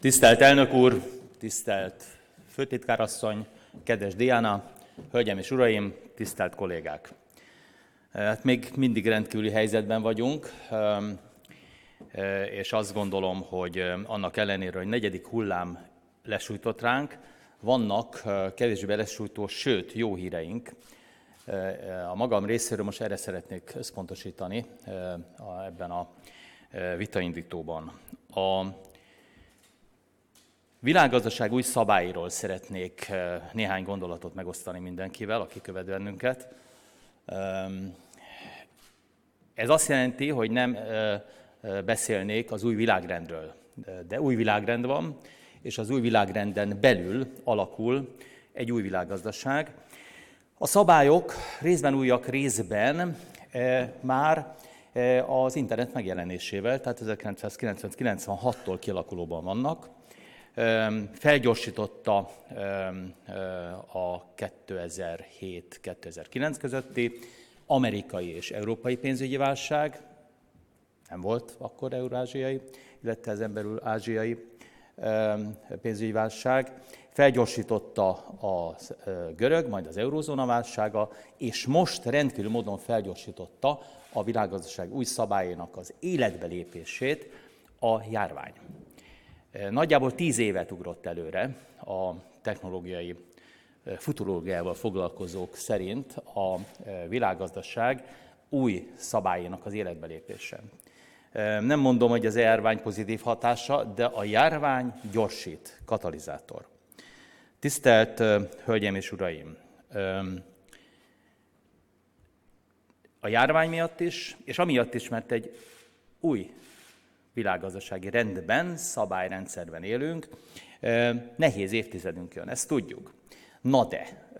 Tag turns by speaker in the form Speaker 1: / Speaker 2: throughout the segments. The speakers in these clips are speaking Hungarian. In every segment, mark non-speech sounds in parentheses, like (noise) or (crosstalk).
Speaker 1: Tisztelt elnök úr, tisztelt főtitkárasszony, kedves Diana, hölgyem és uraim, tisztelt kollégák! Hát még mindig rendkívüli helyzetben vagyunk, és azt gondolom, hogy annak ellenére, hogy negyedik hullám lesújtott ránk, vannak kevésbé lesújtó, sőt, jó híreink. A magam részéről most erre szeretnék összpontosítani ebben a vitaindítóban. A világgazdaság új szabályról szeretnék néhány gondolatot megosztani mindenkivel, aki követ bennünket. Ez azt jelenti, hogy nem beszélnék az új világrendről, de új világrend van, és az új világrenden belül alakul egy új világgazdaság. A szabályok részben újak, részben már az internet megjelenésével, tehát 1996-tól kialakulóban vannak. Felgyorsította a 2007-2009 közötti amerikai és európai pénzügyi válság, nem volt akkor eurázsiai, illetve ezen belül ázsiai pénzügyi válság, felgyorsította a görög, majd az eurózóna válsága, és most rendkívül módon felgyorsította a világgazdaság új szabályának az életbelépését a járvány. Nagyjából tíz évet ugrott előre a technológiai futurológiával foglalkozók szerint a világgazdaság új szabályának az életbelépése. Nem mondom, hogy az járvány pozitív hatása, de a járvány gyorsít, katalizátor. Tisztelt Hölgyeim és Uraim! A járvány miatt is, és amiatt is, mert egy új világgazdasági rendben, szabályrendszerben élünk, nehéz évtizedünk jön, ezt tudjuk. Na de,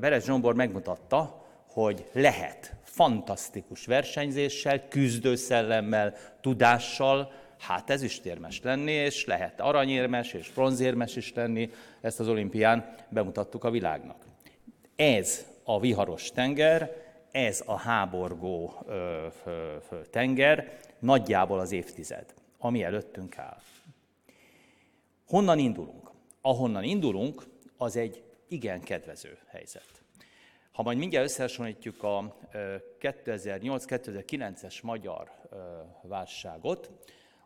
Speaker 1: Beres Zsombor megmutatta, hogy lehet fantasztikus versenyzéssel, küzdőszellemmel, tudással, hát ez is térmes lenni, és lehet aranyérmes és bronzérmes is lenni, ezt az olimpián bemutattuk a világnak. Ez a viharos tenger, ez a háborgó ö, ö, ö, tenger, nagyjából az évtized, ami előttünk áll. Honnan indulunk? Ahonnan indulunk, az egy igen kedvező helyzet. Ha majd mindjárt összehasonlítjuk a 2008-2009-es magyar válságot,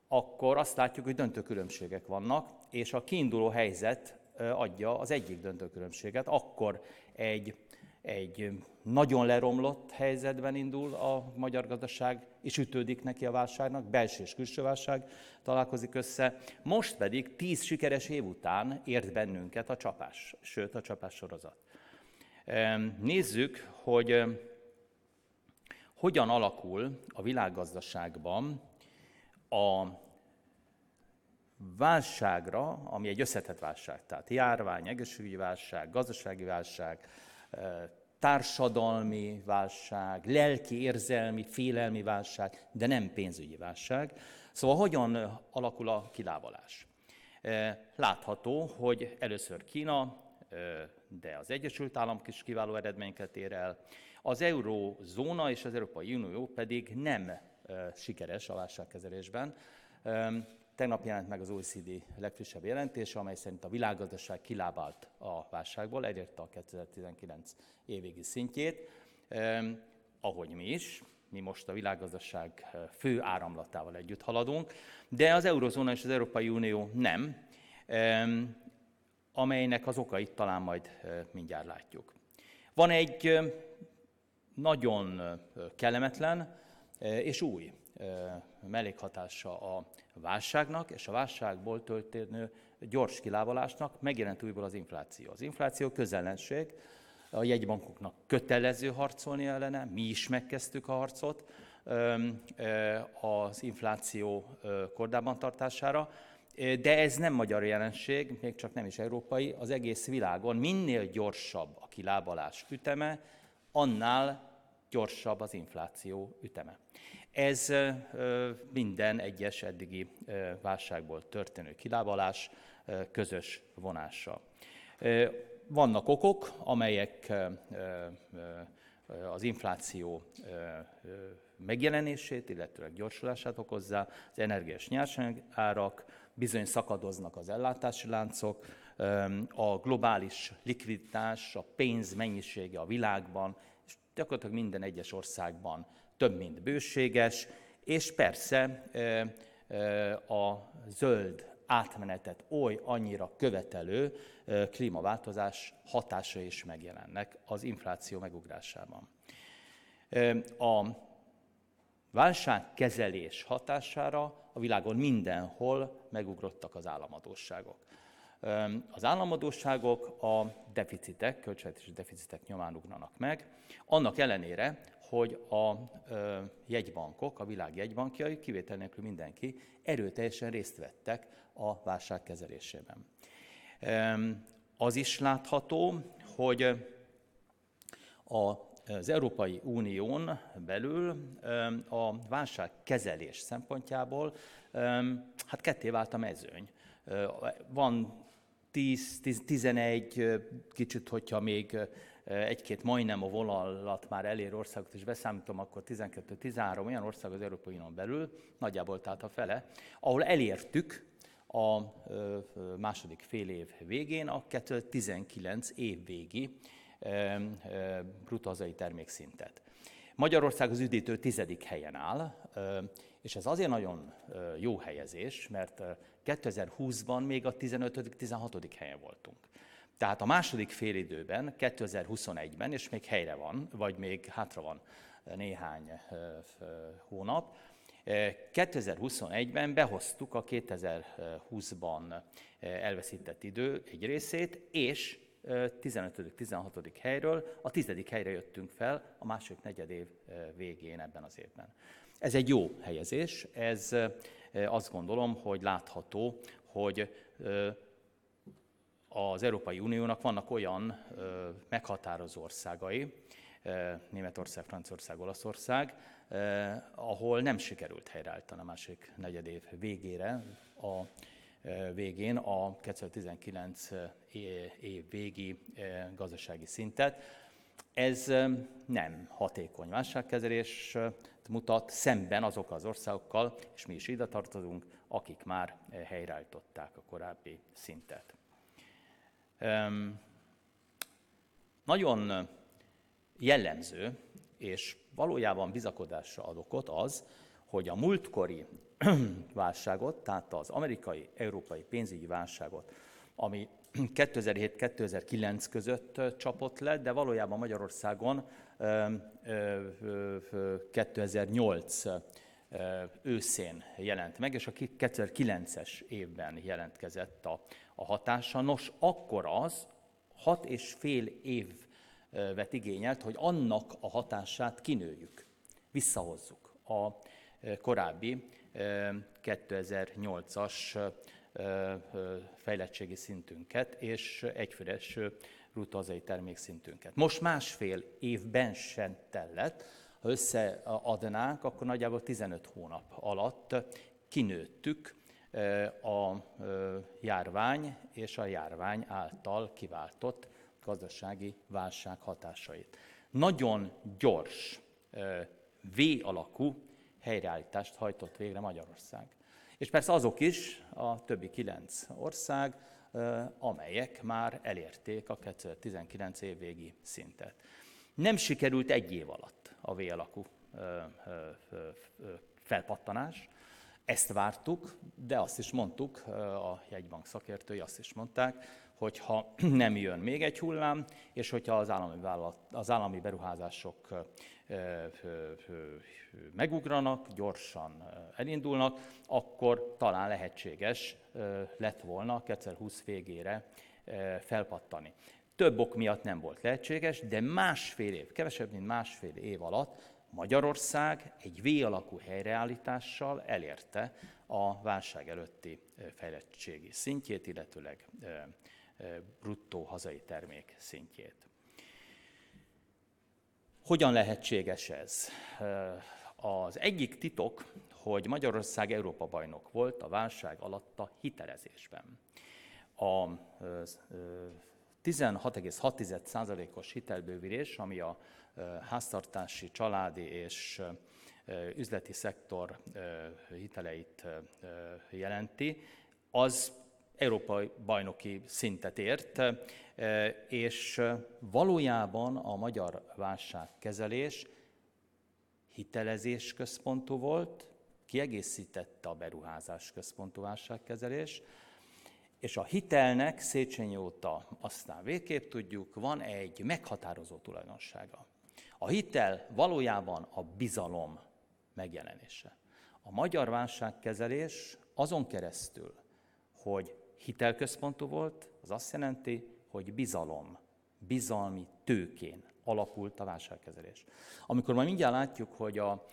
Speaker 1: akkor azt látjuk, hogy döntő különbségek vannak, és a kiinduló helyzet adja az egyik döntő különbséget. Akkor egy, egy nagyon leromlott helyzetben indul a magyar gazdaság, és ütődik neki a válságnak, belső és külső válság találkozik össze. Most pedig tíz sikeres év után ért bennünket a csapás, sőt a csapás sorozat. Nézzük, hogy hogyan alakul a világgazdaságban a válságra, ami egy összetett válság, tehát járvány, egészségügyi válság, gazdasági válság, társadalmi válság, lelki, érzelmi, félelmi válság, de nem pénzügyi válság. Szóval hogyan alakul a kilábalás? Látható, hogy először Kína, de az Egyesült Államok is kiváló eredményeket ér el, az eurózóna és az Európai Unió pedig nem sikeres a válságkezelésben. Tegnap jelent meg az OECD legfrissebb jelentése, amely szerint a világgazdaság kilábalt a válságból, elérte a 2019 évvégi szintjét, ahogy mi is, mi most a világgazdaság fő áramlatával együtt haladunk, de az eurozóna és az Európai Unió nem, amelynek az okait talán majd mindjárt látjuk. Van egy nagyon kellemetlen és új mellékhatása a válságnak, és a válságból történő gyors kilábalásnak megjelent újból az infláció. Az infláció közellenség, a jegybankoknak kötelező harcolni ellene, mi is megkezdtük a harcot az infláció kordában tartására, de ez nem magyar jelenség, még csak nem is európai, az egész világon minél gyorsabb a kilábalás üteme, annál gyorsabb az infláció üteme. Ez minden egyes eddigi válságból történő kilábalás közös vonása. Vannak okok, amelyek az infláció megjelenését, illetőleg gyorsulását okozza, az energiás nyersanyagárak, bizony szakadoznak az ellátási láncok, a globális likviditás, a pénz mennyisége a világban, és gyakorlatilag minden egyes országban több, mint bőséges, és persze a zöld átmenetet oly annyira követelő klímaváltozás hatása is megjelennek az infláció megugrásában. A válságkezelés hatására a világon mindenhol megugrottak az államadóságok. Az államadóságok a deficitek, költségvetési deficitek nyomán ugranak meg, annak ellenére, hogy a jegybankok, a világ jegybankjai, kivétel nélkül mindenki, erőteljesen részt vettek a válság kezelésében. Az is látható, hogy a az Európai Unión belül a válságkezelés szempontjából hát ketté vált a mezőny. Van 10-11, kicsit, hogyha még egy-két majdnem a vonalat már elér országot, és beszámítom, akkor 12-13 olyan ország az Európai Unión belül, nagyjából tehát a fele, ahol elértük a második fél év végén a 2019 év végi bruttó hazai termékszintet. Magyarország az üdítő tizedik helyen áll, és ez azért nagyon jó helyezés, mert 2020-ban még a 15.-16. helyen voltunk. Tehát a második félidőben, 2021-ben, és még helyre van, vagy még hátra van néhány hónap, 2021-ben behoztuk a 2020-ban elveszített idő egy részét, és 15.-16. helyről a 10. helyre jöttünk fel a második negyed év végén ebben az évben. Ez egy jó helyezés, ez azt gondolom, hogy látható, hogy az Európai Uniónak vannak olyan meghatározó országai, Németország, Franciaország, Olaszország, ahol nem sikerült helyreállítani a másik negyed év végére a végén a 2019 év végi gazdasági szintet. Ez nem hatékony válságkezelés mutat szemben azok az országokkal, és mi is ide tartozunk, akik már helyreállították a korábbi szintet. Nagyon jellemző, és valójában bizakodásra ad okot az, hogy a múltkori (clears throat) válságot, tehát az amerikai-európai pénzügyi válságot, ami (clears throat) 2007-2009 között csapott le, de valójában Magyarországon 2008 őszén jelent meg, és a 2009-es évben jelentkezett a, a hatása. Nos, akkor az hat és fél évet igényelt, hogy annak a hatását kinőjük, visszahozzuk a korábbi 2008-as fejlettségi szintünket és egyfőres bruttó termékszintünket. Most másfél évben sem tellett, ha összeadnánk, akkor nagyjából 15 hónap alatt kinőttük a járvány és a járvány által kiváltott gazdasági válság hatásait. Nagyon gyors, V-alakú helyreállítást hajtott végre Magyarország. És persze azok is, a többi kilenc ország, amelyek már elérték a 2019 évvégi szintet. Nem sikerült egy év alatt a V alakú felpattanás, ezt vártuk, de azt is mondtuk, a jegybank szakértői azt is mondták, hogy ha (clears throat) nem jön még egy hullám, és hogyha az állami, vállalat, az állami beruházások megugranak, gyorsan elindulnak, akkor talán lehetséges lett volna 2020 végére felpattani. Több ok miatt nem volt lehetséges, de másfél év, kevesebb, mint másfél év alatt Magyarország egy V-alakú helyreállítással elérte a válság előtti fejlettségi szintjét, illetőleg bruttó hazai termék szintjét. Hogyan lehetséges ez? Az egyik titok, hogy Magyarország Európa bajnok volt a válság alatt a hitelezésben. A 16,6%-os hitelbővülés, ami a háztartási, családi és üzleti szektor hiteleit jelenti, az európai bajnoki szintet ért, és valójában a magyar válságkezelés hitelezés központú volt, kiegészítette a beruházás központú válságkezelés, és a hitelnek Széchenyi óta aztán végképp tudjuk, van egy meghatározó tulajdonsága. A hitel valójában a bizalom megjelenése. A magyar válságkezelés azon keresztül, hogy hitelközpontú volt, az azt jelenti, hogy bizalom, bizalmi tőkén alapult a válságkezelés. Amikor majd mindjárt látjuk, hogy a,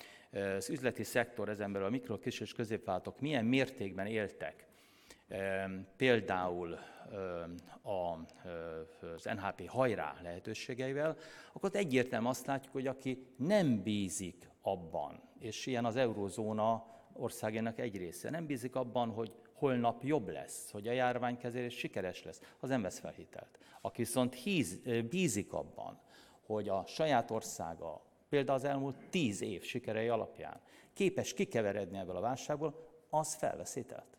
Speaker 1: az üzleti szektor, ezen belül a mikro, kis és középvállalatok milyen mértékben éltek, például az NHP hajrá lehetőségeivel, akkor ott egyértelműen azt látjuk, hogy aki nem bízik abban, és ilyen az eurózóna országének egy része, nem bízik abban, hogy holnap jobb lesz, hogy a járványkezelés sikeres lesz, az nem vesz fel hitelt. Aki viszont híz, bízik abban, hogy a saját országa, például az elmúlt tíz év sikerei alapján képes kikeveredni ebből a válságból, az felvesz hitelt.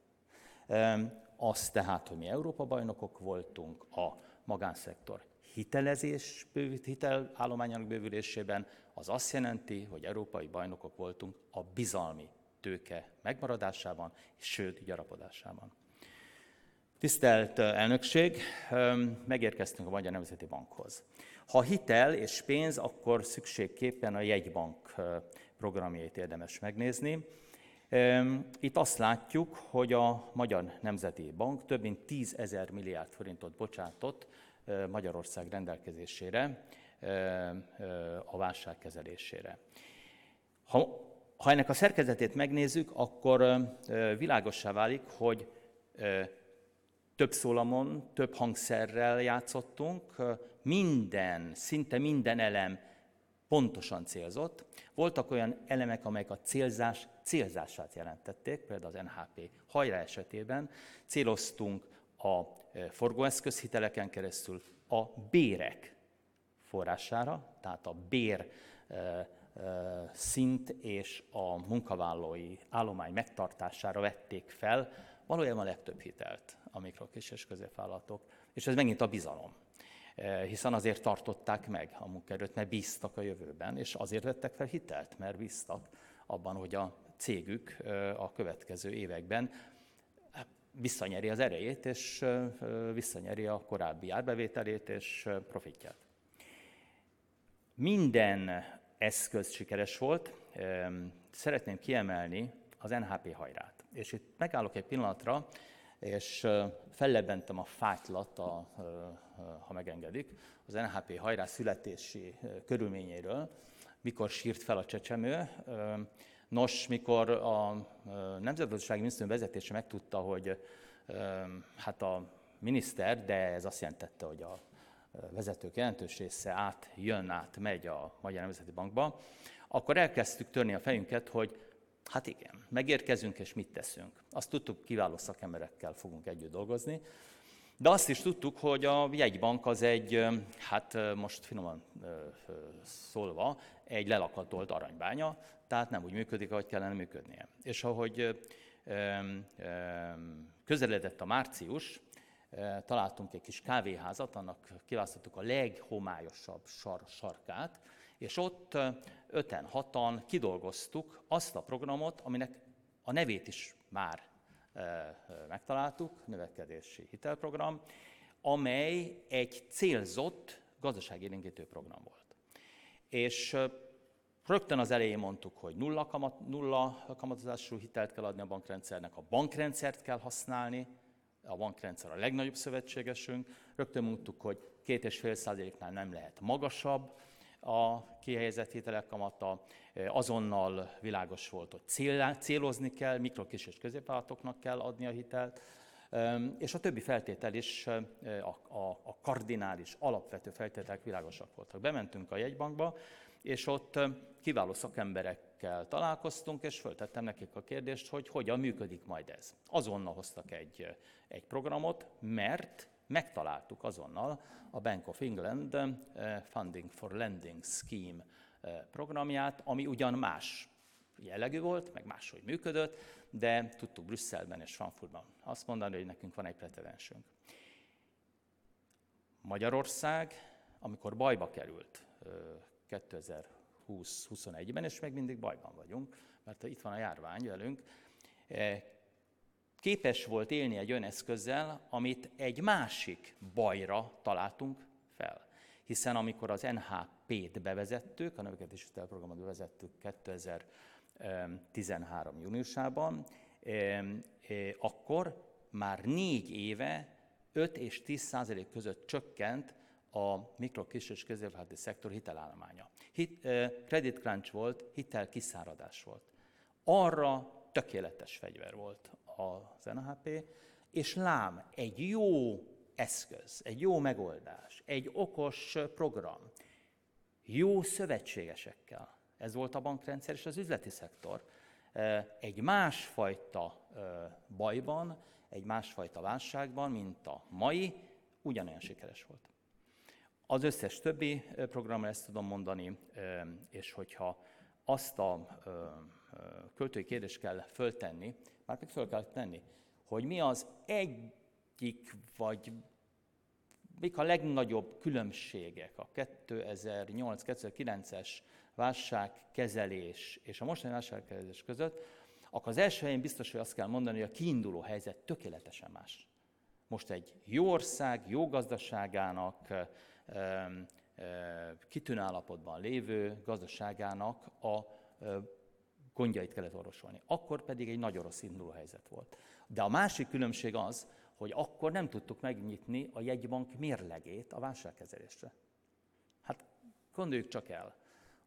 Speaker 1: Az tehát, hogy mi Európa bajnokok voltunk a magánszektor hitelezés, hitelállományának bővülésében, az azt jelenti, hogy európai bajnokok voltunk a bizalmi tőke megmaradásában, sőt, gyarapodásában. Tisztelt elnökség, megérkeztünk a Magyar Nemzeti Bankhoz. Ha hitel és pénz, akkor szükségképpen a jegybank programjait érdemes megnézni. Itt azt látjuk, hogy a Magyar Nemzeti Bank több mint 10 ezer milliárd forintot bocsátott Magyarország rendelkezésére a válság kezelésére. Ha, ha ennek a szerkezetét megnézzük, akkor világossá válik, hogy több szólamon, több hangszerrel játszottunk, minden, szinte minden elem pontosan célzott. Voltak olyan elemek, amelyek a célzás célzását jelentették, például az NHP hajrá esetében céloztunk a forgóeszközhiteleken keresztül a bérek forrására, tehát a bér szint és a munkavállalói állomány megtartására vették fel valójában a legtöbb hitelt a mikro- és középvállalatok, és ez megint a bizalom. Hiszen azért tartották meg a munkaerőt, mert bíztak a jövőben, és azért vettek fel hitelt, mert bíztak abban, hogy a cégük a következő években visszanyeri az erejét, és visszanyeri a korábbi árbevételét és profitját. Minden eszköz sikeres volt. Szeretném kiemelni az NHP hajrát. És itt megállok egy pillanatra, és fellebbentem a fájtlat, a, ha megengedik, az NHP hajrá születési körülményéről, mikor sírt fel a csecsemő. Nos, mikor a Nemzetgazdasági Minisztérium vezetése megtudta, hogy hát a miniszter, de ez azt jelentette, hogy a vezetők jelentős része át, jön át, megy a Magyar Nemzeti Bankba, akkor elkezdtük törni a fejünket, hogy hát igen, megérkezünk és mit teszünk. Azt tudtuk, kiváló szakemberekkel fogunk együtt dolgozni, de azt is tudtuk, hogy a jegybank az egy, hát most finoman szólva, egy lelakatolt aranybánya, tehát nem úgy működik, ahogy kellene működnie. És ahogy közeledett a március, találtunk egy kis kávéházat, annak kiválasztottuk a leghomályosabb sar, sarkát, és ott öten, hatan kidolgoztuk azt a programot, aminek a nevét is már megtaláltuk, növekedési hitelprogram, amely egy célzott gazdaságélénkítő program volt. És rögtön az elején mondtuk, hogy nulla, kamat, nulla kamatozású hitelt kell adni a bankrendszernek, a bankrendszert kell használni, a bankrendszer a legnagyobb szövetségesünk. Rögtön mondtuk, hogy két és fél százaléknál nem lehet magasabb a kihelyezett hitelek kamata. Azonnal világos volt, hogy cél, célozni kell, mikro, kis és középvállalatoknak kell adni a hitelt. És a többi feltétel is, a, a, a kardinális, alapvető feltételek világosak voltak. Bementünk a jegybankba, és ott kiváló szakemberekkel találkoztunk, és föltettem nekik a kérdést, hogy hogyan működik majd ez. Azonnal hoztak egy, egy programot, mert megtaláltuk azonnal a Bank of England Funding for Lending Scheme programját, ami ugyan más jellegű volt, meg máshogy működött, de tudtuk Brüsszelben és Frankfurtban azt mondani, hogy nekünk van egy precedensünk. Magyarország, amikor bajba került 2020-21-ben, és még mindig bajban vagyunk, mert itt van a járvány velünk, képes volt élni egy olyan eszközzel, amit egy másik bajra találtunk fel. Hiszen amikor az NHP-t bevezettük, a növekedési programot bevezettük 2013. júniusában, akkor már négy éve 5 és 10 százalék között csökkent a mikro, kis és középvállalati szektor hitelállománya. Hit, credit crunch volt, hitel kiszáradás volt. Arra tökéletes fegyver volt az NHP, és lám, egy jó eszköz, egy jó megoldás, egy okos program, jó szövetségesekkel, ez volt a bankrendszer és az üzleti szektor, egy másfajta bajban, egy másfajta válságban, mint a mai, ugyanolyan sikeres volt. Az összes többi programra ezt tudom mondani, és hogyha azt a költői kérdést kell föltenni, már pedig föl kell tenni, hogy mi az egyik, vagy mik a legnagyobb különbségek a 2008-2009-es válságkezelés és a mostani válságkezelés között, akkor az első helyen biztos, hogy azt kell mondani, hogy a kiinduló helyzet tökéletesen más. Most egy jó ország, jó gazdaságának, kitűnő állapotban lévő gazdaságának a gondjait kellett orvosolni. Akkor pedig egy nagyon rossz induló helyzet volt. De a másik különbség az, hogy akkor nem tudtuk megnyitni a jegybank mérlegét a válságkezelésre. Hát gondoljuk csak el,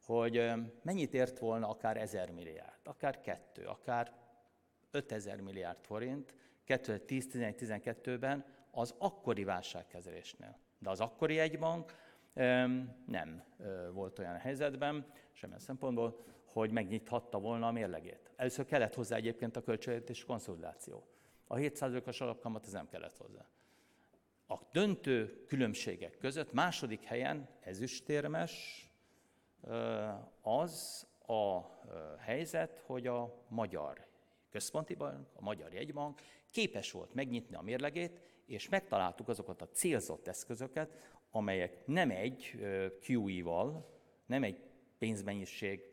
Speaker 1: hogy mennyit ért volna akár 1000 milliárd, akár kettő, akár 5000 milliárd forint 2010-11-12-ben az akkori válságkezelésnél. De az akkori jegybank nem volt olyan helyzetben, semmilyen szempontból, hogy megnyithatta volna a mérlegét. Először kellett hozzá egyébként a költségvetés konszolidáció. A 7%-os alapkamat ez nem kellett hozzá. A döntő különbségek között második helyen ezüstérmes az a helyzet, hogy a magyar központi bank, a magyar jegybank képes volt megnyitni a mérlegét, és megtaláltuk azokat a célzott eszközöket, amelyek nem egy QE-val, nem egy pénzmennyiség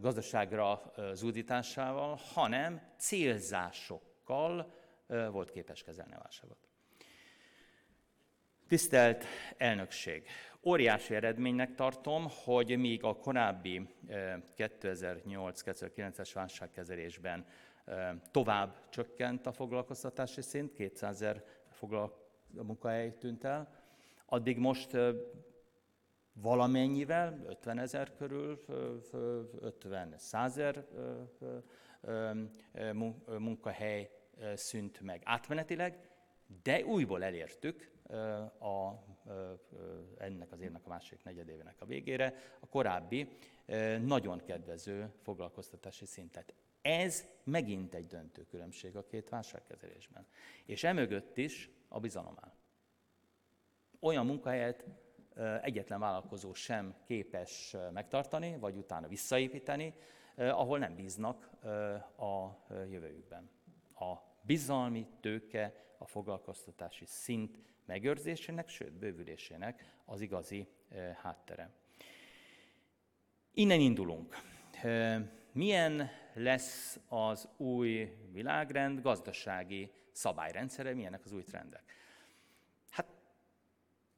Speaker 1: gazdaságra zúdításával, hanem célzásokkal volt képes kezelni a válságot. Tisztelt elnökség! Óriási eredménynek tartom, hogy míg a korábbi 2008-2009-es válságkezelésben tovább csökkent a foglalkoztatási szint, 200 ezer munkahely tűnt el, addig most valamennyivel, 50 ezer körül, 50 százer munkahely szűnt meg átmenetileg, de újból elértük a, ennek az évnek a másik negyedévének a végére a korábbi nagyon kedvező foglalkoztatási szintet. Ez megint egy döntő különbség a két válságkezelésben. És emögött is a bizalom áll. Olyan munkahelyet egyetlen vállalkozó sem képes megtartani, vagy utána visszaépíteni, ahol nem bíznak a jövőjükben. A bizalmi tőke, a foglalkoztatási szint megőrzésének, sőt bővülésének az igazi háttere. Innen indulunk. Milyen lesz az új világrend, gazdasági szabályrendszere, milyenek az új trendek? Hát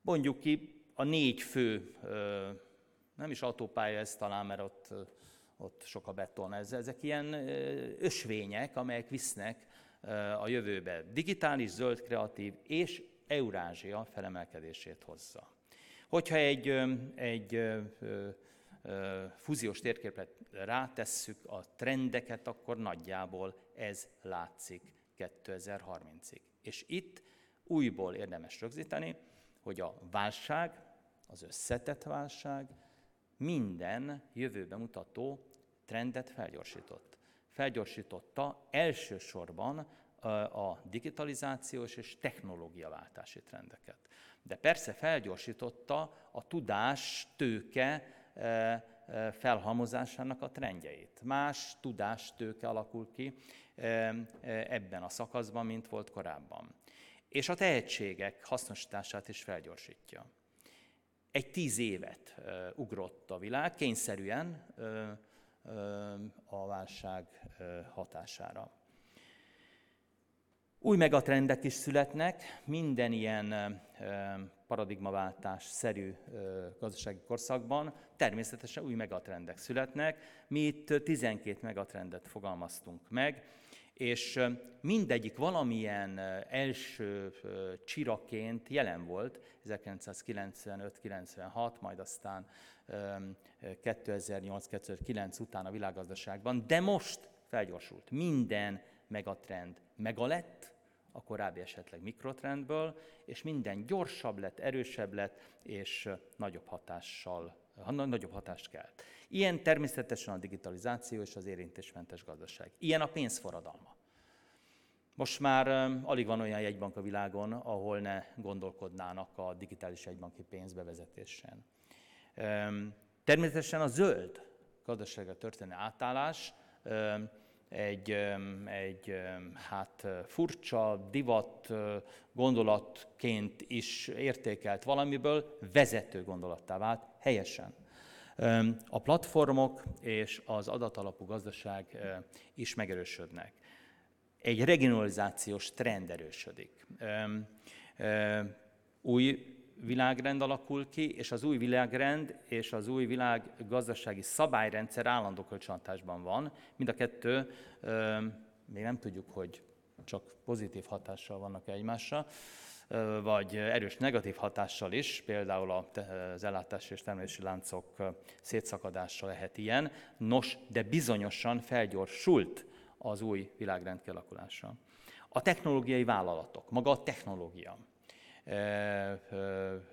Speaker 1: mondjuk ki, a négy fő, nem is autópálya ez talán, mert ott, ott sok a beton, ez, ezek ilyen ösvények, amelyek visznek a jövőbe. Digitális, zöld, kreatív és Eurázsia felemelkedését hozza. Hogyha egy, egy fúziós térképet rátesszük a trendeket, akkor nagyjából ez látszik 2030-ig. És itt újból érdemes rögzíteni, hogy a válság, az összetett válság minden jövőbe mutató trendet felgyorsított. Felgyorsította elsősorban a digitalizációs és technológiaváltási trendeket. De persze felgyorsította a tudás tőke felhalmozásának a trendjeit. Más tudástőke alakul ki ebben a szakaszban, mint volt korábban. És a tehetségek hasznosítását is felgyorsítja. Egy tíz évet ugrott a világ, kényszerűen a válság hatására. Új megatrendek is születnek, minden ilyen paradigmaváltás szerű gazdasági korszakban természetesen új megatrendek születnek. Mi itt 12 megatrendet fogalmaztunk meg, és mindegyik valamilyen első csiraként jelen volt 1995-96, majd aztán 2008-2009 után a világgazdaságban, de most felgyorsult. Minden megatrend megalett, a korábbi esetleg mikrotrendből, és minden gyorsabb lett, erősebb lett, és nagyobb hatással nagyobb hatást kelt. Ilyen természetesen a digitalizáció és az érintésmentes gazdaság. Ilyen a pénzforradalma. Most már alig van olyan jegybank a világon, ahol ne gondolkodnának a digitális jegybanki pénz bevezetésen. Természetesen a zöld gazdaságra történő átállás egy, egy hát furcsa divat gondolatként is értékelt valamiből vezető gondolattá vált, helyesen. A platformok és az adatalapú gazdaság is megerősödnek. Egy regionalizációs trend erősödik. Új világrend alakul ki, és az új világrend és az új világ gazdasági szabályrendszer állandó kölcsönhatásban van. Mind a kettő, még nem tudjuk, hogy csak pozitív hatással vannak egymásra, vagy erős negatív hatással is, például az ellátási és termelési láncok szétszakadása lehet ilyen. Nos, de bizonyosan felgyorsult az új világrend kialakulása. A technológiai vállalatok, maga a technológia,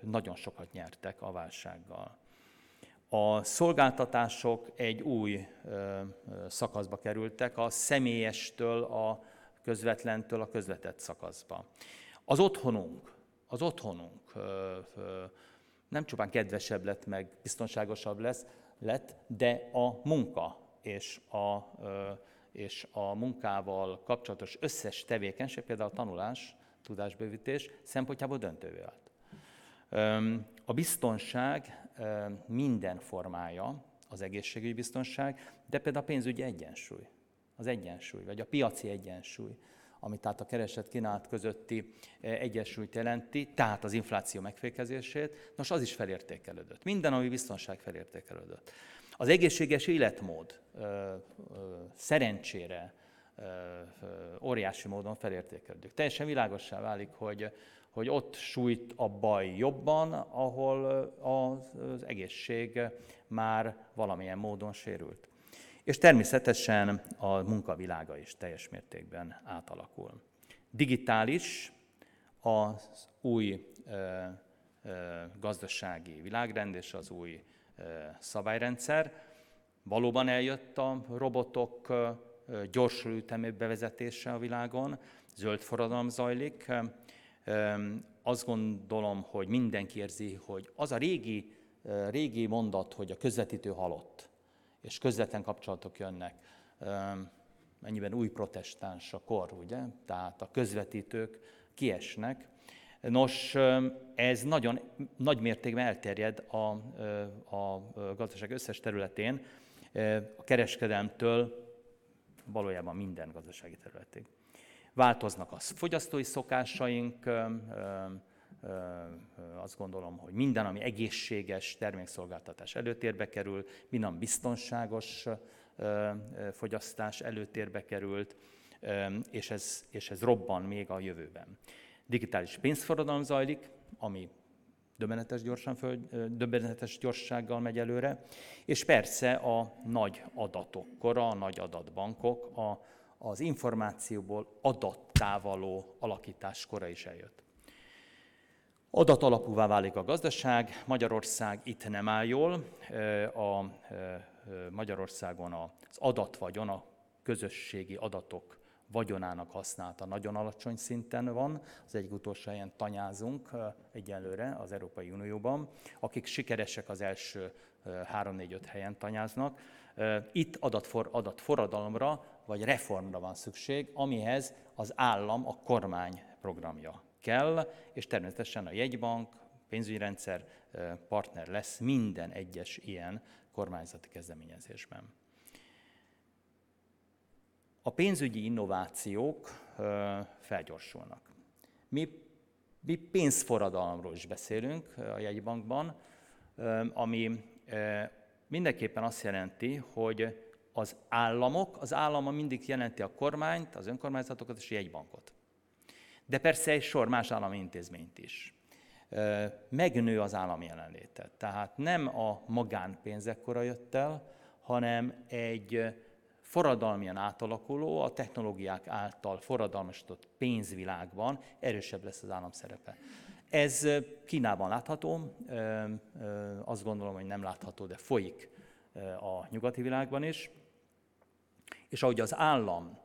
Speaker 1: nagyon sokat nyertek a válsággal. A szolgáltatások egy új szakaszba kerültek, a személyestől a közvetlentől a közvetett szakaszba. Az otthonunk, az otthonunk nem csupán kedvesebb lett, meg biztonságosabb lesz, lett, de a munka és a, és a munkával kapcsolatos összes tevékenység, például a tanulás, tudásbővítés szempontjából döntővé vált. A biztonság minden formája, az egészségügyi biztonság, de például a pénzügyi egyensúly, az egyensúly, vagy a piaci egyensúly, ami tehát a kereset kínálat közötti egyensúlyt jelenti, tehát az infláció megfékezését, nos az is felértékelődött. Minden, ami biztonság felértékelődött. Az egészséges életmód szerencsére óriási módon felértékelődik. Teljesen világossá válik, hogy, hogy ott sújt a baj jobban, ahol az egészség már valamilyen módon sérült. És természetesen a munkavilága is teljes mértékben átalakul. Digitális az új ö, ö, gazdasági világrend és az új ö, szabályrendszer. Valóban eljött a robotok gyorsuló ütemű bevezetése a világon, zöld forradalom zajlik. Azt gondolom, hogy mindenki érzi, hogy az a régi, régi mondat, hogy a közvetítő halott, és közvetlen kapcsolatok jönnek, mennyiben új protestáns a kor, ugye? Tehát a közvetítők kiesnek. Nos, ez nagyon nagy mértékben elterjed a, a gazdaság összes területén, a kereskedelmtől valójában minden gazdasági területig. Változnak a fogyasztói szokásaink, azt gondolom, hogy minden, ami egészséges termékszolgáltatás előtérbe kerül, minden biztonságos fogyasztás előtérbe került, és ez, és ez robban még a jövőben. Digitális pénzforradalom zajlik, ami döbbenetes, gyorsan föl, döbbenetes gyorsággal megy előre, és persze a nagy adatok kora, a nagy adatbankok, a, az információból adattá való alakítás kora is eljött. Adatalapúvá válik a gazdaság, Magyarország itt nem áll jól, a Magyarországon az adatvagyon, a közösségi adatok vagyonának használata nagyon alacsony szinten van. Az egyik utolsó helyen tanyázunk egyelőre az Európai Unióban. Akik sikeresek az első 3-4-5 helyen tanyáznak. Itt adatfor, adatforradalomra vagy reformra van szükség, amihez az állam, a kormány programja kell, és természetesen a jegybank, pénzügyi rendszer partner lesz minden egyes ilyen kormányzati kezdeményezésben. A pénzügyi innovációk felgyorsulnak. Mi, mi pénzforradalomról is beszélünk a jegybankban, ami mindenképpen azt jelenti, hogy az államok, az állama mindig jelenti a kormányt, az önkormányzatokat és a jegybankot. De persze egy sor más állami intézményt is. Megnő az állami jelenléte. Tehát nem a magánpénzek kora jött el, hanem egy forradalmian átalakuló, a technológiák által forradalmasított pénzvilágban erősebb lesz az állam szerepe. Ez Kínában látható, azt gondolom, hogy nem látható, de folyik a nyugati világban is. És ahogy az állam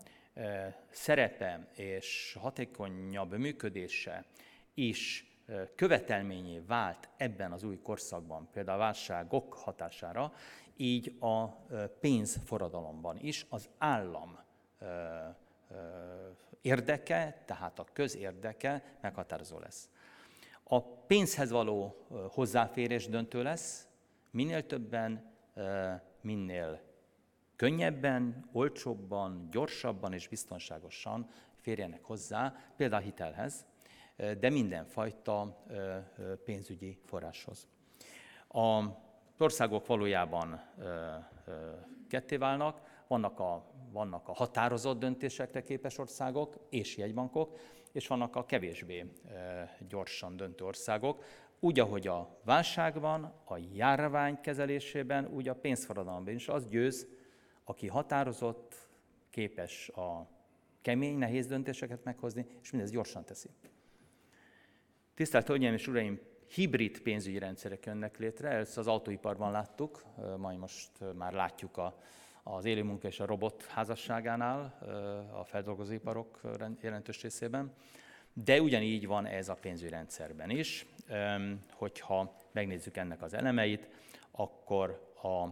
Speaker 1: szerepe és hatékonyabb működése is követelményé vált ebben az új korszakban, például a válságok hatására, így a pénzforradalomban is az állam érdeke, tehát a közérdeke meghatározó lesz. A pénzhez való hozzáférés döntő lesz, minél többen, minél könnyebben, olcsóbban, gyorsabban és biztonságosan férjenek hozzá, például hitelhez, de mindenfajta pénzügyi forráshoz. A országok valójában ketté válnak, vannak a, vannak a határozott döntésekre képes országok és jegybankok, és vannak a kevésbé gyorsan döntő országok. Úgy, ahogy a válságban, a járvány kezelésében, úgy a pénzforradalomban is az győz, aki határozott, képes a kemény, nehéz döntéseket meghozni, és mindezt gyorsan teszi. Tisztelt Hölgyeim és Uraim, hibrid pénzügyi rendszerek jönnek létre, ezt az autóiparban láttuk, majd most már látjuk a, az élőmunka és a robot házasságánál, a feldolgozóiparok jelentős részében. De ugyanígy van ez a pénzügyi rendszerben is, hogyha megnézzük ennek az elemeit, akkor a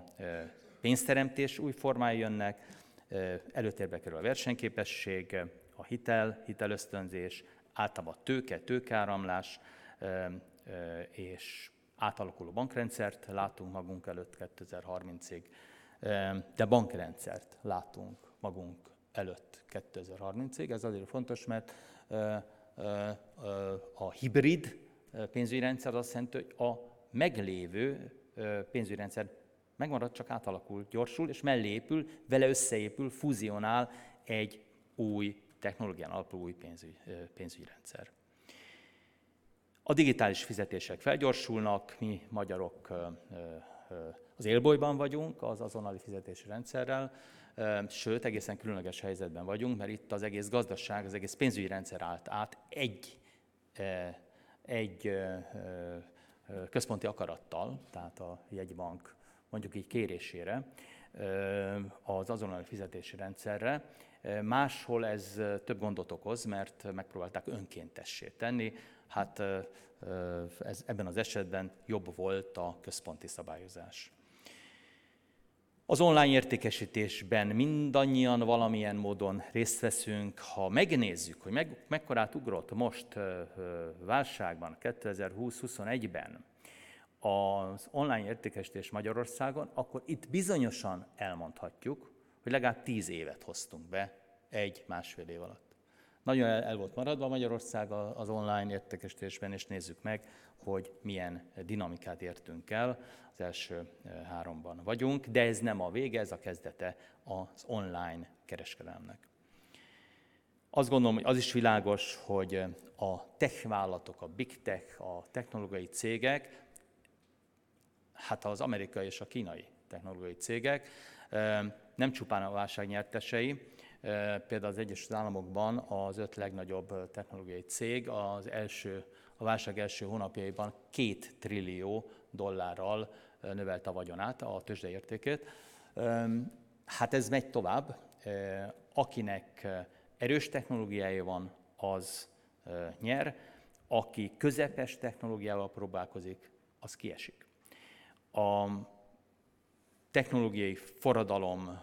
Speaker 1: pénzteremtés új formái jönnek, előtérbe kerül a versenyképesség, a hitel, hitelösztönzés, általában tőke, tőkáramlás, és átalakuló bankrendszert látunk magunk előtt 2030-ig, de bankrendszert látunk magunk előtt 2030-ig. Ez azért fontos, mert a hibrid pénzügyi rendszer azt jelenti, hogy a meglévő pénzügyi rendszer megmarad, csak átalakul, gyorsul, és mellé épül, vele összeépül, fúzionál egy új technológián alapuló új pénzügy, pénzügyi rendszer. A digitális fizetések felgyorsulnak, mi magyarok az élbolyban vagyunk az azonnali fizetési rendszerrel, sőt, egészen különleges helyzetben vagyunk, mert itt az egész gazdaság, az egész pénzügyi rendszer állt át egy, egy központi akarattal, tehát a jegybank mondjuk így kérésére, az azonnali fizetési rendszerre. Máshol ez több gondot okoz, mert megpróbálták önkéntessé tenni. Hát ez, ebben az esetben jobb volt a központi szabályozás. Az online értékesítésben mindannyian valamilyen módon részt veszünk. Ha megnézzük, hogy meg, mekkorát ugrott most válságban, 2020-21-ben az online értékesítés Magyarországon, akkor itt bizonyosan elmondhatjuk, hogy legalább tíz évet hoztunk be egy-másfél év alatt. Nagyon el, el volt maradva Magyarország az online értékesítésben, és nézzük meg, hogy milyen dinamikát értünk el. Az első háromban vagyunk, de ez nem a vége, ez a kezdete az online kereskedelmnek. Azt gondolom, hogy az is világos, hogy a tech vállalatok, a big tech, a technológiai cégek, hát az amerikai és a kínai technológiai cégek nem csupán a válság nyertesei, Például az Egyesült Államokban az öt legnagyobb technológiai cég az első, a válság első hónapjaiban két trillió dollárral növelte a vagyonát, a tőzsdeértékét. Hát ez megy tovább. Akinek erős technológiája van, az nyer, aki közepes technológiával próbálkozik, az kiesik. A technológiai forradalom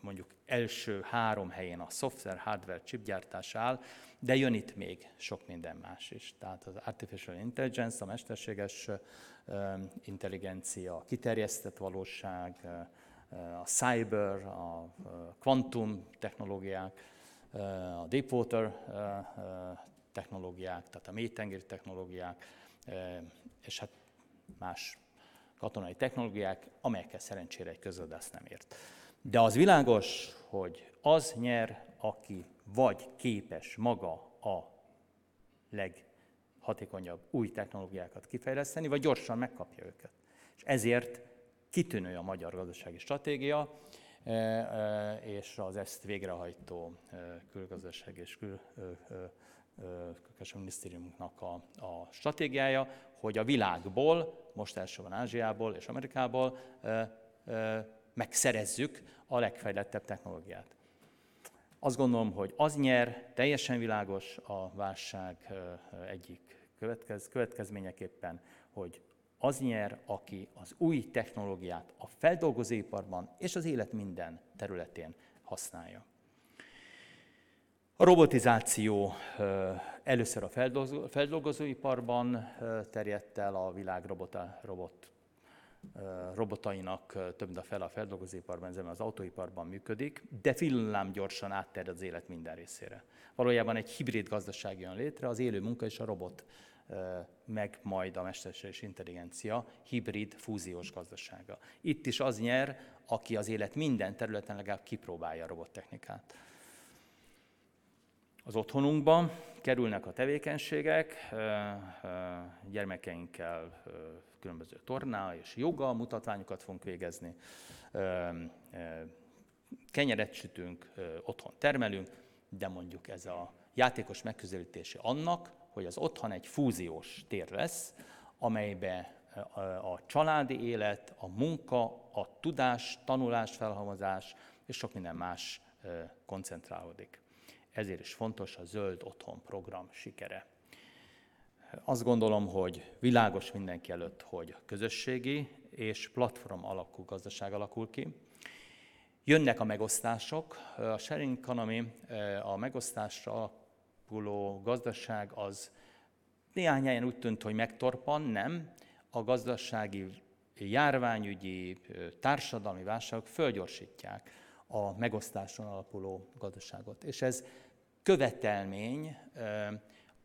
Speaker 1: mondjuk első három helyen a szoftver, hardware, chipgyártás áll, de jön itt még sok minden más is. Tehát az artificial intelligence, a mesterséges intelligencia, a kiterjesztett valóság, a cyber, a kvantum technológiák, a deepwater technológiák, tehát a mélytengeri technológiák, és hát más katonai technológiák, amelyekkel szerencsére egy közgazdász nem ért. De az világos, hogy az nyer, aki vagy képes maga a leghatékonyabb új technológiákat kifejleszteni, vagy gyorsan megkapja őket. És ezért kitűnő a magyar gazdasági stratégia, és az ezt végrehajtó külgazdaság és kül, minisztériumunknak a, a stratégiája, hogy a világból, most elsősorban Ázsiából és Amerikából megszerezzük a legfejlettebb technológiát. Azt gondolom, hogy az nyer, teljesen világos a válság egyik következ, következményeképpen, hogy az nyer, aki az új technológiát a feldolgozóiparban és az élet minden területén használja. A robotizáció először a feldolgozóiparban terjedt el, a világ robot, robot robotainak több mint a fel a feldolgozóiparban, ez az autóiparban működik, de villám gyorsan átterjed az élet minden részére. Valójában egy hibrid gazdaság jön létre, az élő munka és a robot, meg majd a mesterséges intelligencia hibrid, fúziós gazdasága. Itt is az nyer, aki az élet minden területen legalább kipróbálja a robottechnikát. Az otthonunkban kerülnek a tevékenységek, gyermekeinkkel különböző torná és joga mutatványokat fogunk végezni, kenyeret sütünk, otthon termelünk, de mondjuk ez a játékos megközelítése annak, hogy az otthon egy fúziós tér lesz, amelybe a családi élet, a munka, a tudás, tanulás, felhalmozás és sok minden más koncentrálódik. Ezért is fontos a Zöld Otthon program sikere. Azt gondolom, hogy világos mindenki előtt, hogy közösségi és platform alakú gazdaság alakul ki. Jönnek a megosztások. A sharing economy, a megosztásra alapuló gazdaság az néhány helyen úgy tűnt, hogy megtorpan, nem. A gazdasági, járványügyi, társadalmi válságok fölgyorsítják a megosztáson alapuló gazdaságot. És ez követelmény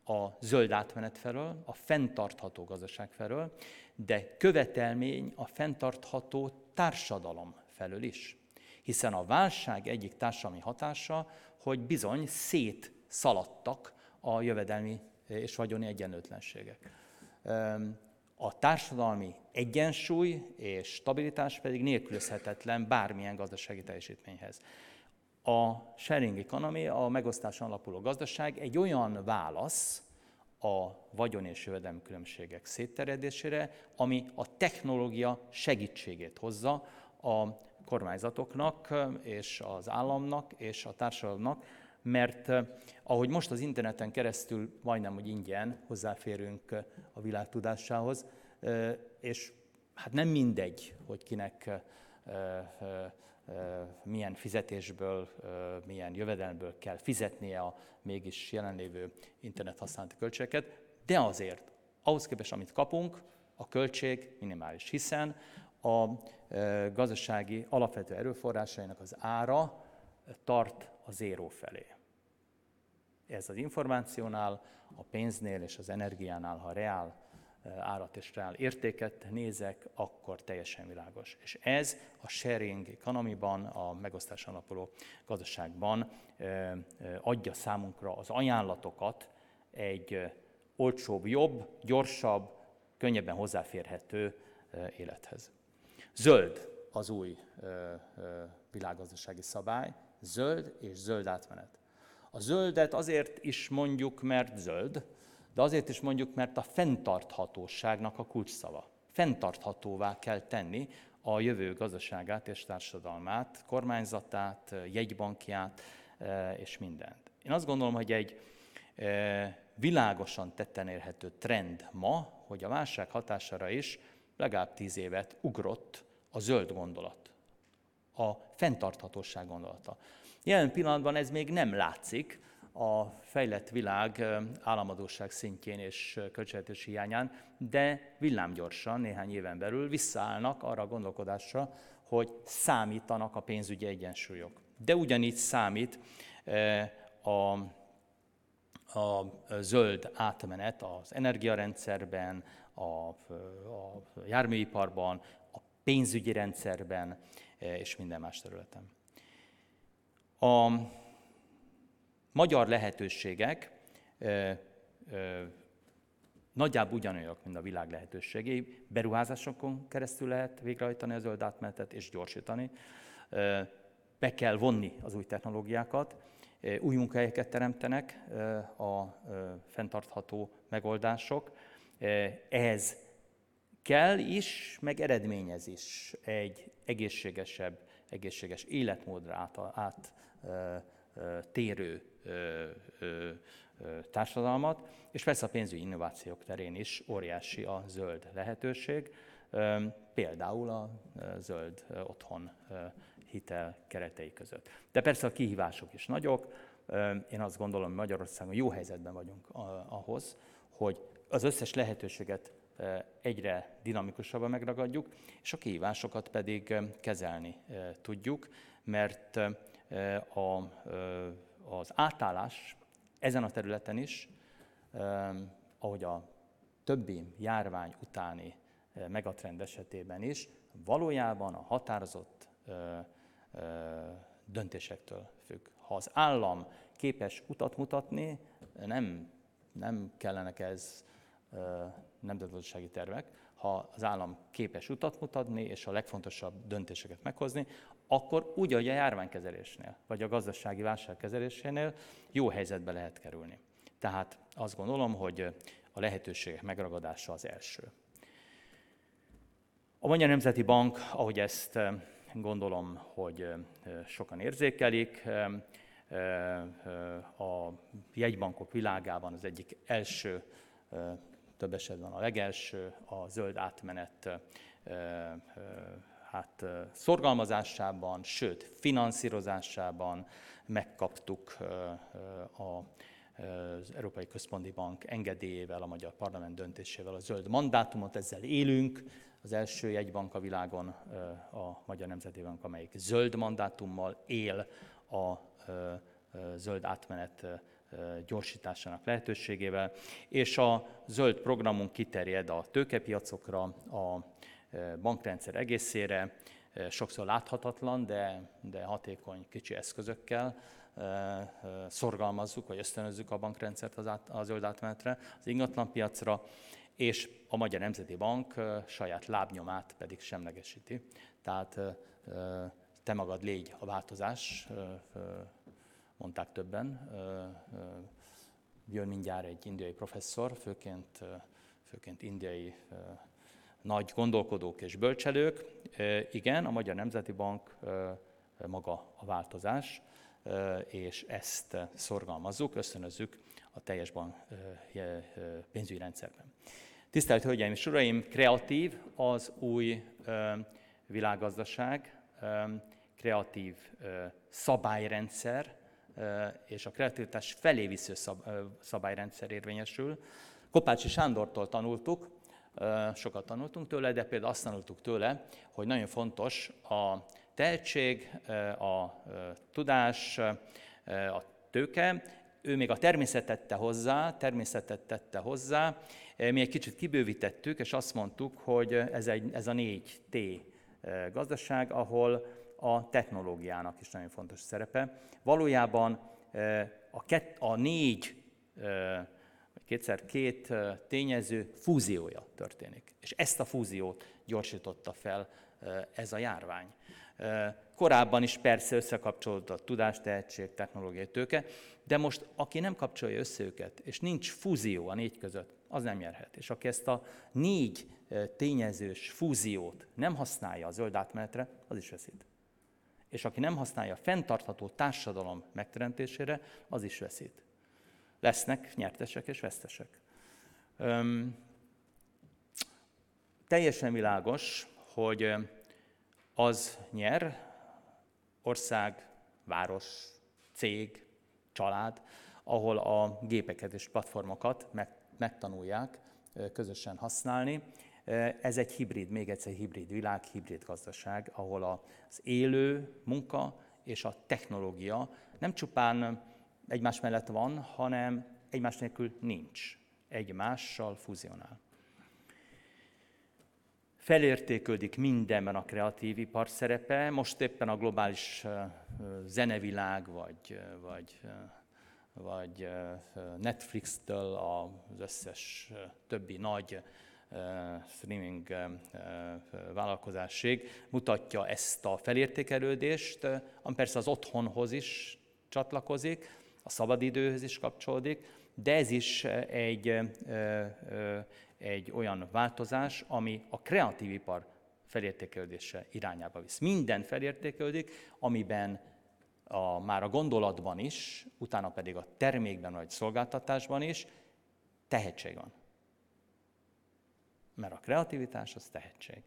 Speaker 1: a zöld átmenet felől, a fenntartható gazdaság felől, de követelmény a fenntartható társadalom felől is. Hiszen a válság egyik társadalmi hatása, hogy bizony szétszaladtak a jövedelmi és vagyoni egyenlőtlenségek. A társadalmi egyensúly és stabilitás pedig nélkülözhetetlen bármilyen gazdasági teljesítményhez. A sharing economy, a megosztáson alapuló gazdaság egy olyan válasz a vagyon és jövedelmi különbségek szétterjedésére, ami a technológia segítségét hozza a kormányzatoknak és az államnak és a társadalomnak, mert eh, ahogy most az interneten keresztül majdnem, hogy ingyen hozzáférünk eh, a világ tudásához, eh, és hát nem mindegy, hogy kinek milyen fizetésből, milyen jövedelmből kell fizetnie a mégis jelenlévő internet használati költségeket, de azért, ahhoz képest, amit kapunk, a költség minimális, hiszen a gazdasági alapvető erőforrásainak az ára tart a zéró felé. Ez az információnál, a pénznél és az energiánál, ha reál árat és reál értéket nézek, akkor teljesen világos. És ez a sharing economy-ban, a megosztás alapuló gazdaságban adja számunkra az ajánlatokat egy olcsóbb, jobb, gyorsabb, könnyebben hozzáférhető élethez. Zöld az új világgazdasági szabály, zöld és zöld átmenet. A zöldet azért is mondjuk, mert zöld, de azért is mondjuk, mert a fenntarthatóságnak a kulcsszava. Fenntarthatóvá kell tenni a jövő gazdaságát és társadalmát, kormányzatát, jegybankját és mindent. Én azt gondolom, hogy egy világosan tetten érhető trend ma, hogy a válság hatására is legalább tíz évet ugrott a zöld gondolat, a fenntarthatóság gondolata. Jelen pillanatban ez még nem látszik a fejlett világ államadóság szintjén és költségvetési hiányán, de villámgyorsan, néhány éven belül visszaállnak arra a gondolkodásra, hogy számítanak a pénzügyi egyensúlyok. De ugyanígy számít a a zöld átmenet az energiarendszerben, a, a járműiparban, a pénzügyi rendszerben és minden más területen. A magyar lehetőségek e, e, nagyjából ugyanolyak, mint a világ lehetőségei. Beruházásokon keresztül lehet végrehajtani a zöld átmenetet és gyorsítani. Be kell vonni az új technológiákat, új munkahelyeket teremtenek a fenntartható megoldások. Ehhez kell is, meg eredményez is egy egészségesebb, egészséges életmódra át, át térő társadalmat, és persze a pénzügyi innovációk terén is óriási a zöld lehetőség, például a zöld otthon hitel keretei között. De persze a kihívások is nagyok. Én azt gondolom, hogy Magyarországon jó helyzetben vagyunk ahhoz, hogy az összes lehetőséget egyre dinamikusabban megragadjuk, és a kihívásokat pedig kezelni tudjuk, mert a, az átállás ezen a területen is, ahogy a többi járvány utáni megatrend esetében is, valójában a határozott döntésektől függ. Ha az állam képes utat mutatni, nem, nem kellenek ez nemzetgazdasági tervek, ha az állam képes utat mutatni, és a legfontosabb döntéseket meghozni, akkor úgy, ahogy a járványkezelésnél, vagy a gazdasági válságkezelésénél jó helyzetbe lehet kerülni. Tehát azt gondolom, hogy a lehetőségek megragadása az első. A Magyar Nemzeti Bank, ahogy ezt gondolom, hogy sokan érzékelik. A jegybankok világában az egyik első, több esetben a legelső, a zöld átmenet hát, szorgalmazásában, sőt, finanszírozásában megkaptuk a az Európai Központi Bank engedélyével, a Magyar Parlament döntésével a zöld mandátumot, ezzel élünk, az első jegybank a világon, a Magyar Nemzeti Bank, amelyik zöld mandátummal él a zöld átmenet gyorsításának lehetőségével, és a zöld programunk kiterjed a tőkepiacokra, a bankrendszer egészére, sokszor láthatatlan, de, de hatékony kicsi eszközökkel szorgalmazzuk, vagy ösztönözzük a bankrendszert az, át, az zöld átmenetre, az ingatlanpiacra, és a Magyar Nemzeti Bank saját lábnyomát pedig semlegesíti. Tehát te magad légy a változás, mondták többen. Jön mindjárt egy indiai professzor, főként, főként indiai nagy gondolkodók és bölcselők. Igen, a Magyar Nemzeti Bank maga a változás, és ezt szorgalmazzuk, ösztönözzük a teljes pénzügyi rendszerben. Tisztelt Hölgyeim és Uraim, kreatív az új világgazdaság, kreatív szabályrendszer, és a kreativitás felé visző szabályrendszer érvényesül. Kopácsi Sándortól tanultuk, sokat tanultunk tőle, de például azt tanultuk tőle, hogy nagyon fontos a tehetség, a tudás, a tőke, ő még a természetet hozzá, természetet tette hozzá, mi egy kicsit kibővítettük, és azt mondtuk, hogy ez, egy, ez a négy T gazdaság, ahol a technológiának is nagyon fontos szerepe. Valójában a, kett, a négy, kétszer két tényező fúziója történik. És ezt a fúziót gyorsította fel ez a járvány. korábban is persze összekapcsolódott tudás, tehetség, technológiai tőke, de most aki nem kapcsolja össze őket, és nincs fúzió a négy között, az nem nyerhet. És aki ezt a négy tényezős fúziót nem használja a zöld átmenetre, az is veszít. És aki nem használja a fenntartható társadalom megteremtésére, az is veszít. Lesznek nyertesek és vesztesek. Öm, teljesen világos, hogy az nyer, ország, város, cég, család, ahol a gépeket és platformokat megtanulják közösen használni. Ez egy hibrid, még egyszer hibrid világ, hibrid gazdaság, ahol az élő munka és a technológia nem csupán egymás mellett van, hanem egymás nélkül nincs. Egymással fuzionál. Felértéköldik mindenben a kreatív ipar szerepe. Most éppen a globális zenevilág, vagy, vagy, vagy Netflix-től az összes többi nagy streaming vállalkozásség mutatja ezt a felértékelődést, ami persze az otthonhoz is csatlakozik, a szabadidőhöz is kapcsolódik, de ez is egy, egy olyan változás, ami a kreatív ipar felértékelődése irányába visz. Minden felértékelődik, amiben a, már a gondolatban is, utána pedig a termékben vagy szolgáltatásban is tehetség van. Mert a kreativitás az tehetség.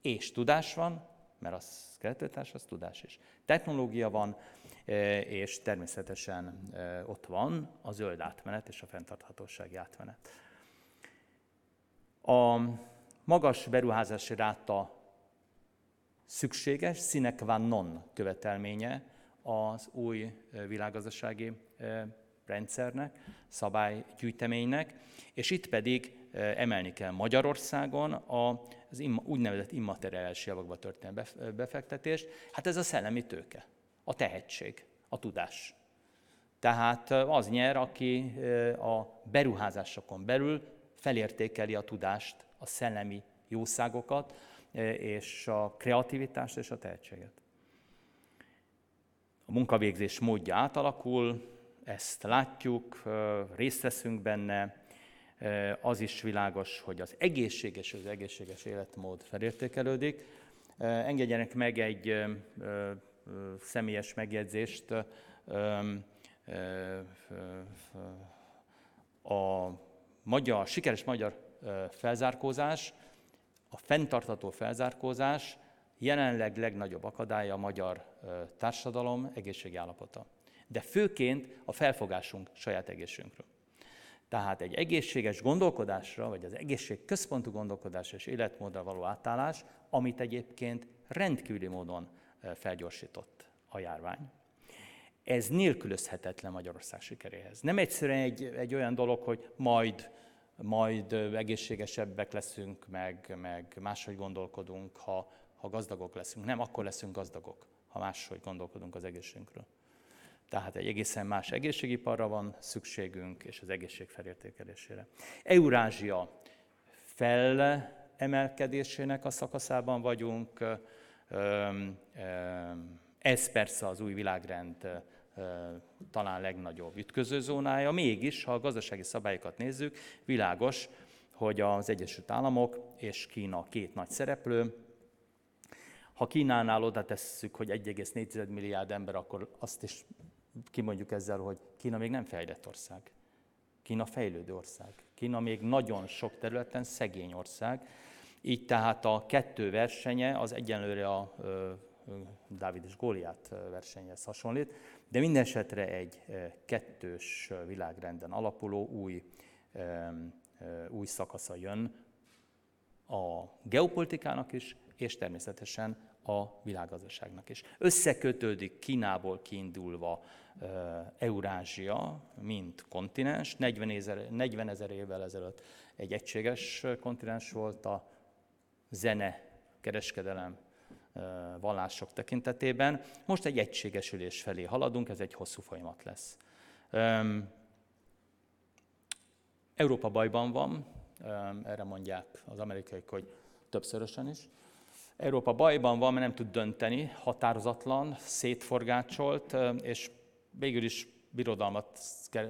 Speaker 1: És tudás van, mert az kreativitás az tudás is. Technológia van, e, és természetesen e, ott van a zöld átmenet és a fenntarthatósági átmenet. A magas beruházási ráta szükséges, sine qua non követelménye az új e, világgazdasági rendszernek, szabálygyűjteménynek, és itt pedig emelni kell Magyarországon az úgynevezett immateriális javakba történő befektetést. Hát ez a szellemi tőke, a tehetség, a tudás. Tehát az nyer, aki a beruházásokon belül felértékeli a tudást, a szellemi jószágokat, és a kreativitást és a tehetséget. A munkavégzés módja átalakul, ezt látjuk, részt veszünk benne, az is világos, hogy az egészséges, az egészséges életmód felértékelődik. Engedjenek meg egy személyes megjegyzést. A magyar, sikeres magyar felzárkózás, a fenntartható felzárkózás jelenleg legnagyobb akadálya a magyar társadalom egészségi állapota. De főként a felfogásunk saját egészségünkről. Tehát egy egészséges gondolkodásra, vagy az egészség központú gondolkodásra és életmódra való átállás, amit egyébként rendkívüli módon felgyorsított a járvány. Ez nélkülözhetetlen Magyarország sikeréhez. Nem egyszerűen egy, egy olyan dolog, hogy majd, majd egészségesebbek leszünk, meg, meg máshogy gondolkodunk, ha, ha gazdagok leszünk. Nem, akkor leszünk gazdagok, ha máshogy gondolkodunk az egészségünkről. Tehát egy egészen más egészségiparra van szükségünk, és az egészség felértékelésére. Eurázsia felemelkedésének a szakaszában vagyunk. Ez persze az új világrend talán legnagyobb ütközőzónája. Mégis, ha a gazdasági szabályokat nézzük, világos, hogy az Egyesült Államok és Kína két nagy szereplő, ha Kínánál oda tesszük, hogy 1,4 milliárd ember, akkor azt is kimondjuk ezzel, hogy Kína még nem fejlett ország. Kína fejlődő ország. Kína még nagyon sok területen szegény ország. Így tehát a kettő versenye az egyenlőre a Dávid és Góliát versenyhez hasonlít, de minden esetre egy kettős világrenden alapuló új, új szakasza jön a geopolitikának is, és természetesen a világgazdaságnak is. Összekötődik Kínából kiindulva Eurázsia, mint kontinens. 40 ezer, 40 ezer évvel ezelőtt egy egységes kontinens volt a zene, kereskedelem, vallások tekintetében. Most egy egységesülés felé haladunk, ez egy hosszú folyamat lesz. Európa bajban van, erre mondják az amerikaiak, hogy többszörösen is. Európa bajban van, mert nem tud dönteni, határozatlan, szétforgácsolt, és végül is birodalmat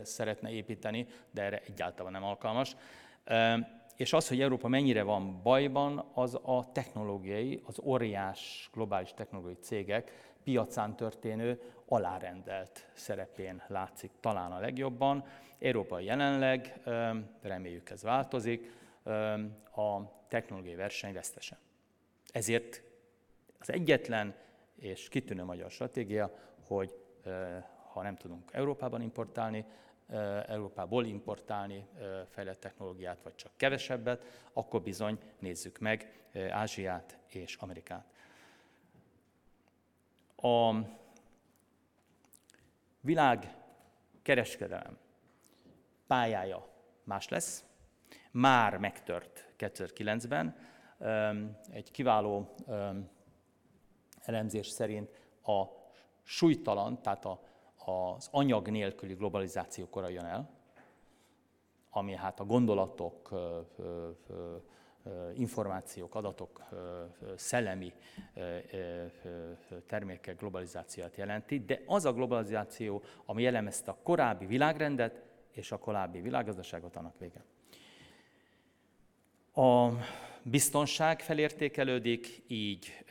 Speaker 1: szeretne építeni, de erre egyáltalán nem alkalmas. És az, hogy Európa mennyire van bajban, az a technológiai, az óriás globális technológiai cégek piacán történő alárendelt szerepén látszik talán a legjobban. Európa jelenleg, reméljük ez változik, a technológiai verseny vesztese. Ezért az egyetlen és kitűnő magyar stratégia, hogy ha nem tudunk Európában importálni, Európából importálni fejlett technológiát, vagy csak kevesebbet, akkor bizony nézzük meg Ázsiát és Amerikát. A világ kereskedelem pályája más lesz, már megtört 2009-ben. Egy kiváló elemzés szerint a súlytalan, tehát a, az anyag nélküli globalizáció kora jön el, ami hát a gondolatok, információk, adatok, szellemi termékek globalizációját jelenti, de az a globalizáció, ami jellemezte a korábbi világrendet és a korábbi világgazdaságot, annak vége. A biztonság felértékelődik, így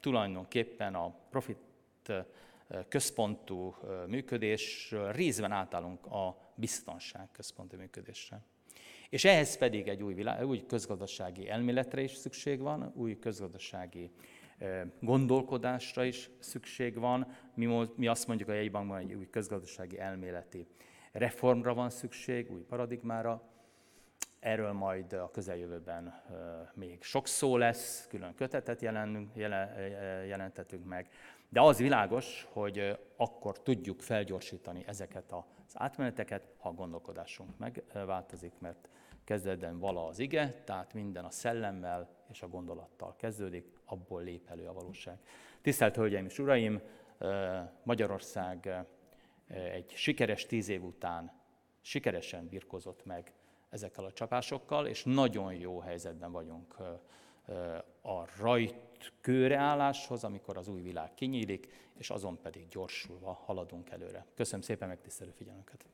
Speaker 1: tulajdonképpen a profit központú működésről részben átállunk a biztonság központú működésre. És ehhez pedig egy új, világ, új közgazdasági elméletre is szükség van, új közgazdasági gondolkodásra is szükség van. Mi, mi azt mondjuk a jegybankban, hogy új közgazdasági elméleti reformra van szükség, új paradigmára. Erről majd a közeljövőben még sok szó lesz, külön kötetet jelenünk, jelentetünk meg. De az világos, hogy akkor tudjuk felgyorsítani ezeket az átmeneteket, ha a gondolkodásunk megváltozik, mert kezdetben vala az ige, tehát minden a szellemmel és a gondolattal kezdődik, abból lép elő a valóság. Tisztelt Hölgyeim és Uraim, Magyarország egy sikeres tíz év után sikeresen birkozott meg ezekkel a csapásokkal, és nagyon jó helyzetben vagyunk a rajt kőreálláshoz, amikor az új világ kinyílik, és azon pedig gyorsulva haladunk előre. Köszönöm szépen megtisztelő figyelmüket!